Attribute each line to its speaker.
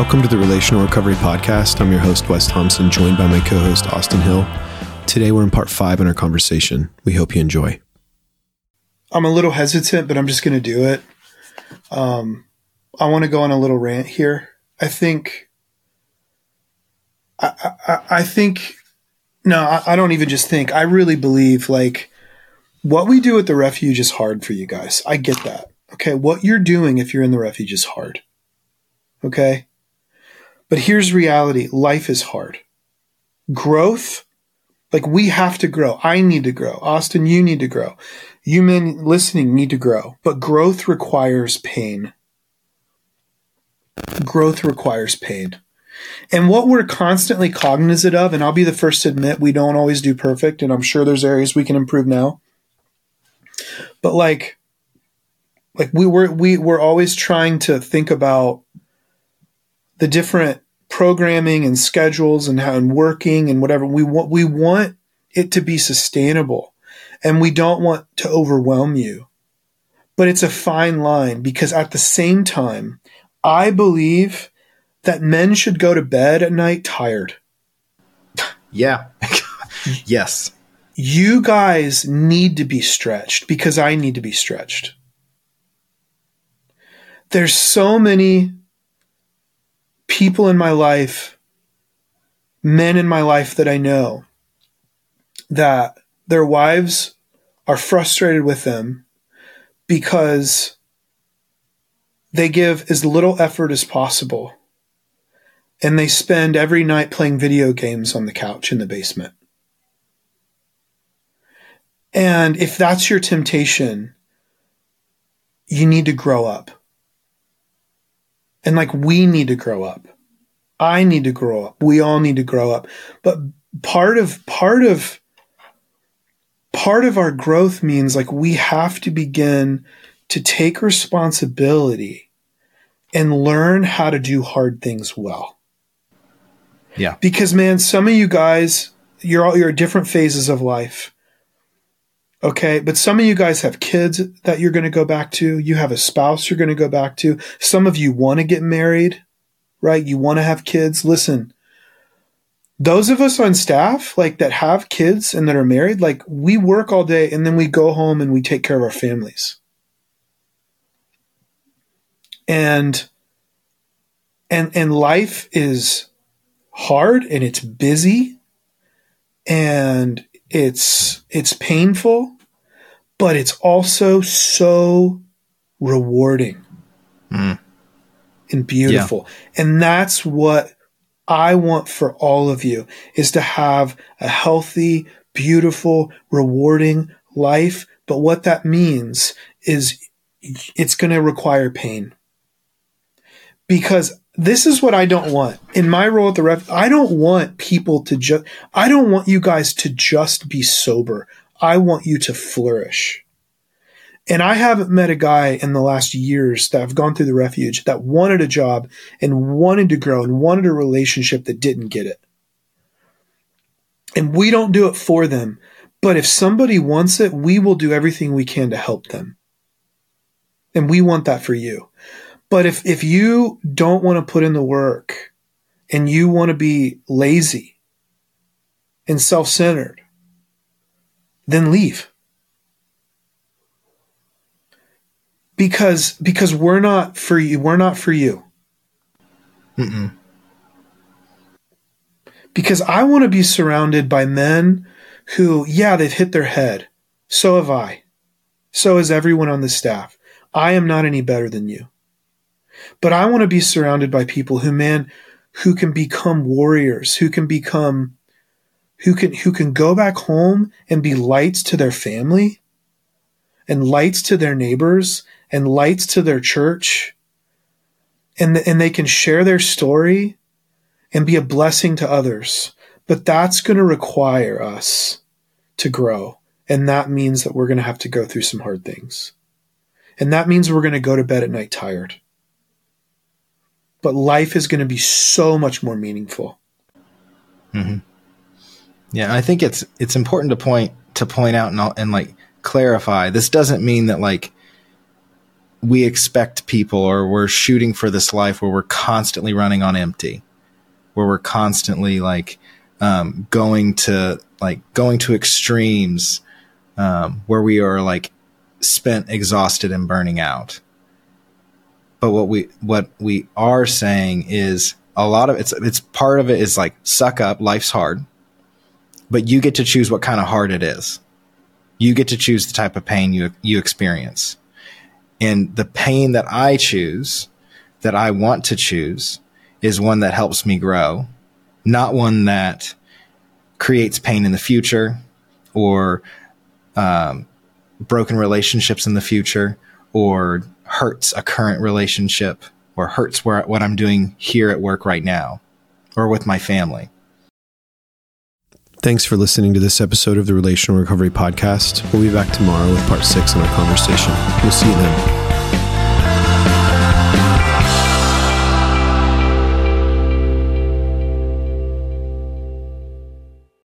Speaker 1: Welcome to the Relational Recovery Podcast. I'm your host, Wes Thompson, joined by my co host, Austin Hill. Today, we're in part five in our conversation. We hope you enjoy.
Speaker 2: I'm a little hesitant, but I'm just going to do it. Um, I want to go on a little rant here. I think, I, I, I think, no, I, I don't even just think. I really believe like what we do at the refuge is hard for you guys. I get that. Okay. What you're doing if you're in the refuge is hard. Okay. But here's reality life is hard. Growth, like we have to grow. I need to grow. Austin, you need to grow. You men listening need to grow. But growth requires pain. Growth requires pain. And what we're constantly cognizant of, and I'll be the first to admit we don't always do perfect, and I'm sure there's areas we can improve now. But like, like we were, we, we're always trying to think about the different programming and schedules and how and working and whatever we want we want it to be sustainable. And we don't want to overwhelm you. But it's a fine line because at the same time i believe that men should go to bed at night tired.
Speaker 1: Yeah. Yes.
Speaker 2: You guys need to be stretched because i need to be stretched. There's so many people in my life, men in my life that I know, that their wives are frustrated with them because they give as little effort as possible and they spend every night playing video games on the couch in the basement. And if that's your temptation, you need to grow up. And like we need to grow up. I need to grow up. We all need to grow up. But part of part of part of our growth means like we have to begin to take responsibility and learn how to do hard things well.
Speaker 1: Yeah.
Speaker 2: Because man, some of you guys, you're all you're at different phases of life. Okay. But some of you guys have kids that you're going to go back to. You have a spouse you're going to go back to. Some of you want to get married, right? You want to have kids. Listen, those of us on staff, like that have kids and that are married, like we work all day and then we go home and we take care of our families. And, and, and life is hard and it's busy and it's it's painful, but it's also so rewarding mm. and beautiful. Yeah. And that's what I want for all of you is to have a healthy, beautiful, rewarding life. But what that means is it's going to require pain because this is what I don't want in my role at the ref. I don't want people to just, I don't want you guys to just be sober. I want you to flourish. And I haven't met a guy in the last years that have gone through the refuge that wanted a job and wanted to grow and wanted a relationship that didn't get it. And we don't do it for them. But if somebody wants it, we will do everything we can to help them. And we want that for you. But if, if you don't want to put in the work and you want to be lazy and self centered, then leave. Because, because we're not for you. We're not for you. Mm-mm. Because I want to be surrounded by men who, yeah, they've hit their head. So have I. So has everyone on the staff. I am not any better than you. But I want to be surrounded by people who, man, who can become warriors, who can become, who can, who can go back home and be lights to their family and lights to their neighbors and lights to their church. And, and they can share their story and be a blessing to others. But that's going to require us to grow. And that means that we're going to have to go through some hard things. And that means we're going to go to bed at night tired but life is going to be so much more meaningful.
Speaker 1: Mm-hmm. Yeah, I think it's it's important to point to point out and and like clarify. This doesn't mean that like
Speaker 3: we expect people or we're shooting for this life where we're constantly running on empty, where we're constantly like um, going to like going to extremes um, where we are like spent, exhausted, and burning out. But what we what we are saying is a lot of it's it's part of it is like suck up, life's hard, but you get to choose what kind of hard it is. You get to choose the type of pain you you experience. And the pain that I choose, that I want to choose, is one that helps me grow, not one that creates pain in the future or um, broken relationships in the future or hurts a current relationship or hurts where, what I'm doing here at work right now or with my family.
Speaker 1: Thanks for listening to this episode of the Relational Recovery Podcast. We'll be back tomorrow with part six in our conversation. We'll see you then.